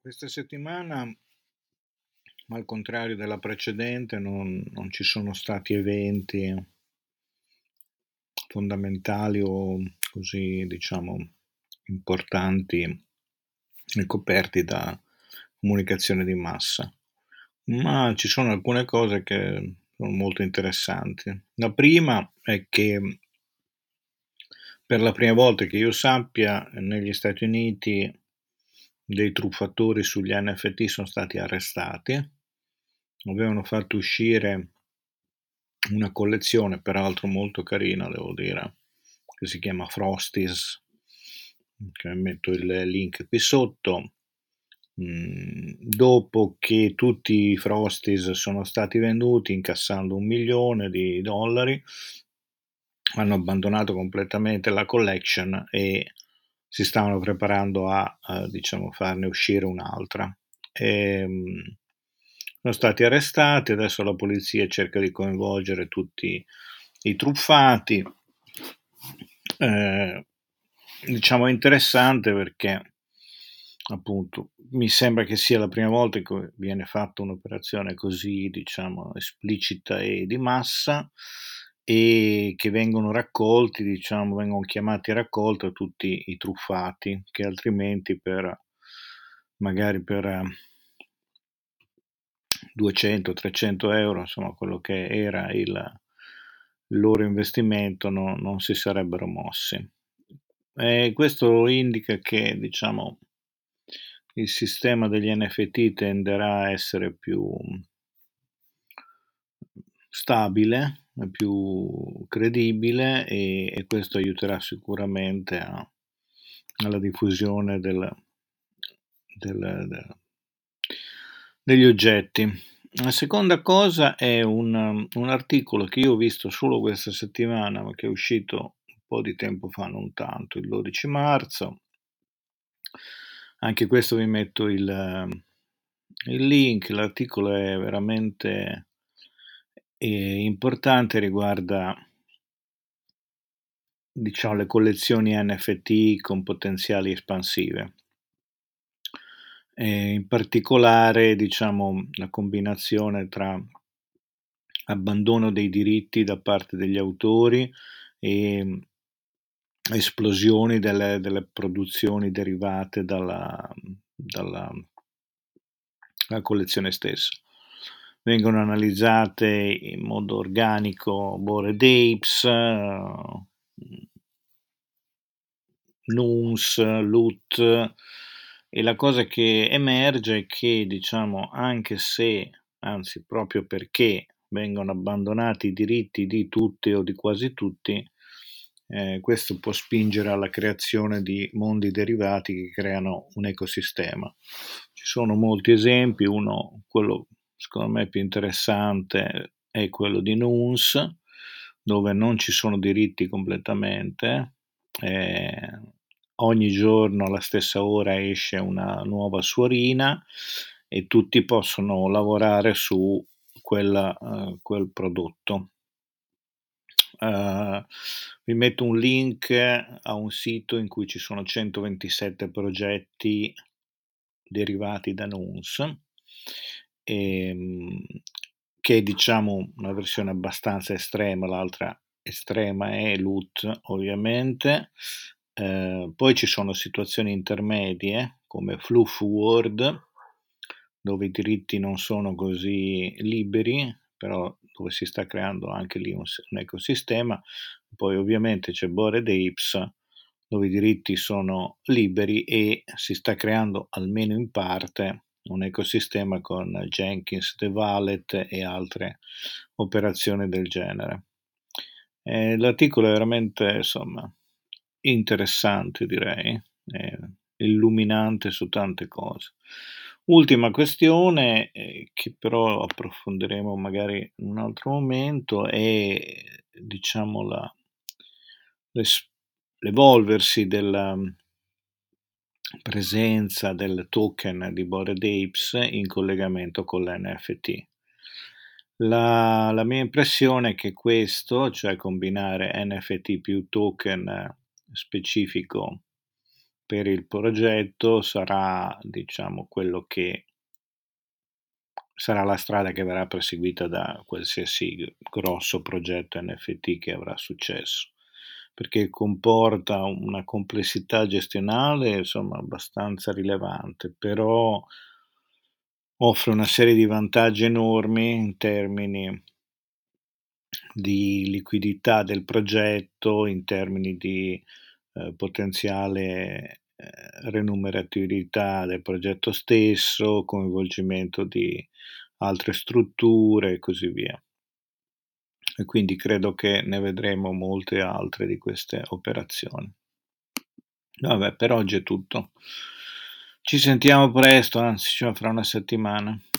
Questa settimana, al contrario della precedente, non, non ci sono stati eventi fondamentali o così, diciamo, importanti e coperti da comunicazione di massa. Ma ci sono alcune cose che sono molto interessanti. La prima è che per la prima volta che io sappia, negli Stati Uniti dei truffatori sugli NFT sono stati arrestati. Avevano fatto uscire una collezione, peraltro molto carina, devo dire, che si chiama Frosties, che metto il link qui sotto. Mm, dopo che tutti i Frosties sono stati venduti incassando un milione di dollari, hanno abbandonato completamente la collection e si stavano preparando a, a diciamo, farne uscire un'altra. E, ehm, sono stati arrestati, adesso la polizia cerca di coinvolgere tutti i truffati. Eh, diciamo interessante perché appunto mi sembra che sia la prima volta che viene fatta un'operazione così diciamo esplicita e di massa e che vengono raccolti, diciamo, vengono chiamati a raccolta tutti i truffati che altrimenti per magari per 200-300 euro, insomma quello che era il, loro investimento, no, non si sarebbero mossi. E questo indica che diciamo, il sistema degli NFT tenderà a essere più stabile più credibile e, e questo aiuterà sicuramente a, alla diffusione del, del, del, degli oggetti. La seconda cosa è un, un, articolo che io ho visto solo questa settimana, ma che è uscito un po' di tempo fa, non tanto, il 12 marzo. Anche questo vi metto il, il link, l'articolo è veramente e importante riguarda diciamo, le collezioni NFT con potenziali espansive. E in particolare diciamo, la combinazione tra abbandono dei diritti da parte degli autori e esplosioni delle, delle produzioni derivate dalla, dalla collezione stessa vengono analizzate in modo organico Bored Apes, Nuns, Lut e la cosa che emerge è che diciamo anche se, anzi proprio perché vengono abbandonati i diritti di tutti o di quasi tutti, eh, questo può spingere alla creazione di mondi derivati che creano un ecosistema. Ci sono molti esempi, uno, quello secondo me più interessante è quello di Nuns, dove non ci sono diritti completamente. Eh, ogni giorno alla stessa ora esce una nuova suorina e tutti possono lavorare su quella, uh, quel prodotto. Uh, vi metto un link a un sito in cui ci sono 127 progetti derivati da Nuns ehm, che è diciamo una versione abbastanza estrema, l'altra estrema è Loot ovviamente, eh, poi ci sono situazioni intermedie come Fluff World dove i diritti non sono così liberi, però dove si sta creando anche lì un, un ecosistema, poi ovviamente c'è Bored Apes dove i diritti sono liberi e si sta creando almeno in parte un ecosistema con Jenkins, The Wallet e altre operazioni del genere. Eh, l'articolo è veramente insomma, interessante, direi, illuminante su tante cose. Ultima questione, eh, che però approfondiremo magari in un altro momento, è diciamo la, l'evolversi della, presenza del token di Bored Apes in collegamento con l'NFT. La, la mia impressione è che questo, cioè combinare NFT più token specifico per il progetto sarà, diciamo, quello che sarà la strada che verrà perseguita da qualsiasi grosso progetto NFT che avrà successo, perché comporta una complessità gestionale, insomma, abbastanza rilevante, però offre una serie di vantaggi enormi in termini di liquidità del progetto, in termini di eh, potenziale eh, remuneratività del progetto stesso, coinvolgimento di altre strutture e così via. E quindi credo che ne vedremo molte altre di queste operazioni. Vabbè, per oggi è tutto. Ci sentiamo presto, anzi, cioè fra una settimana.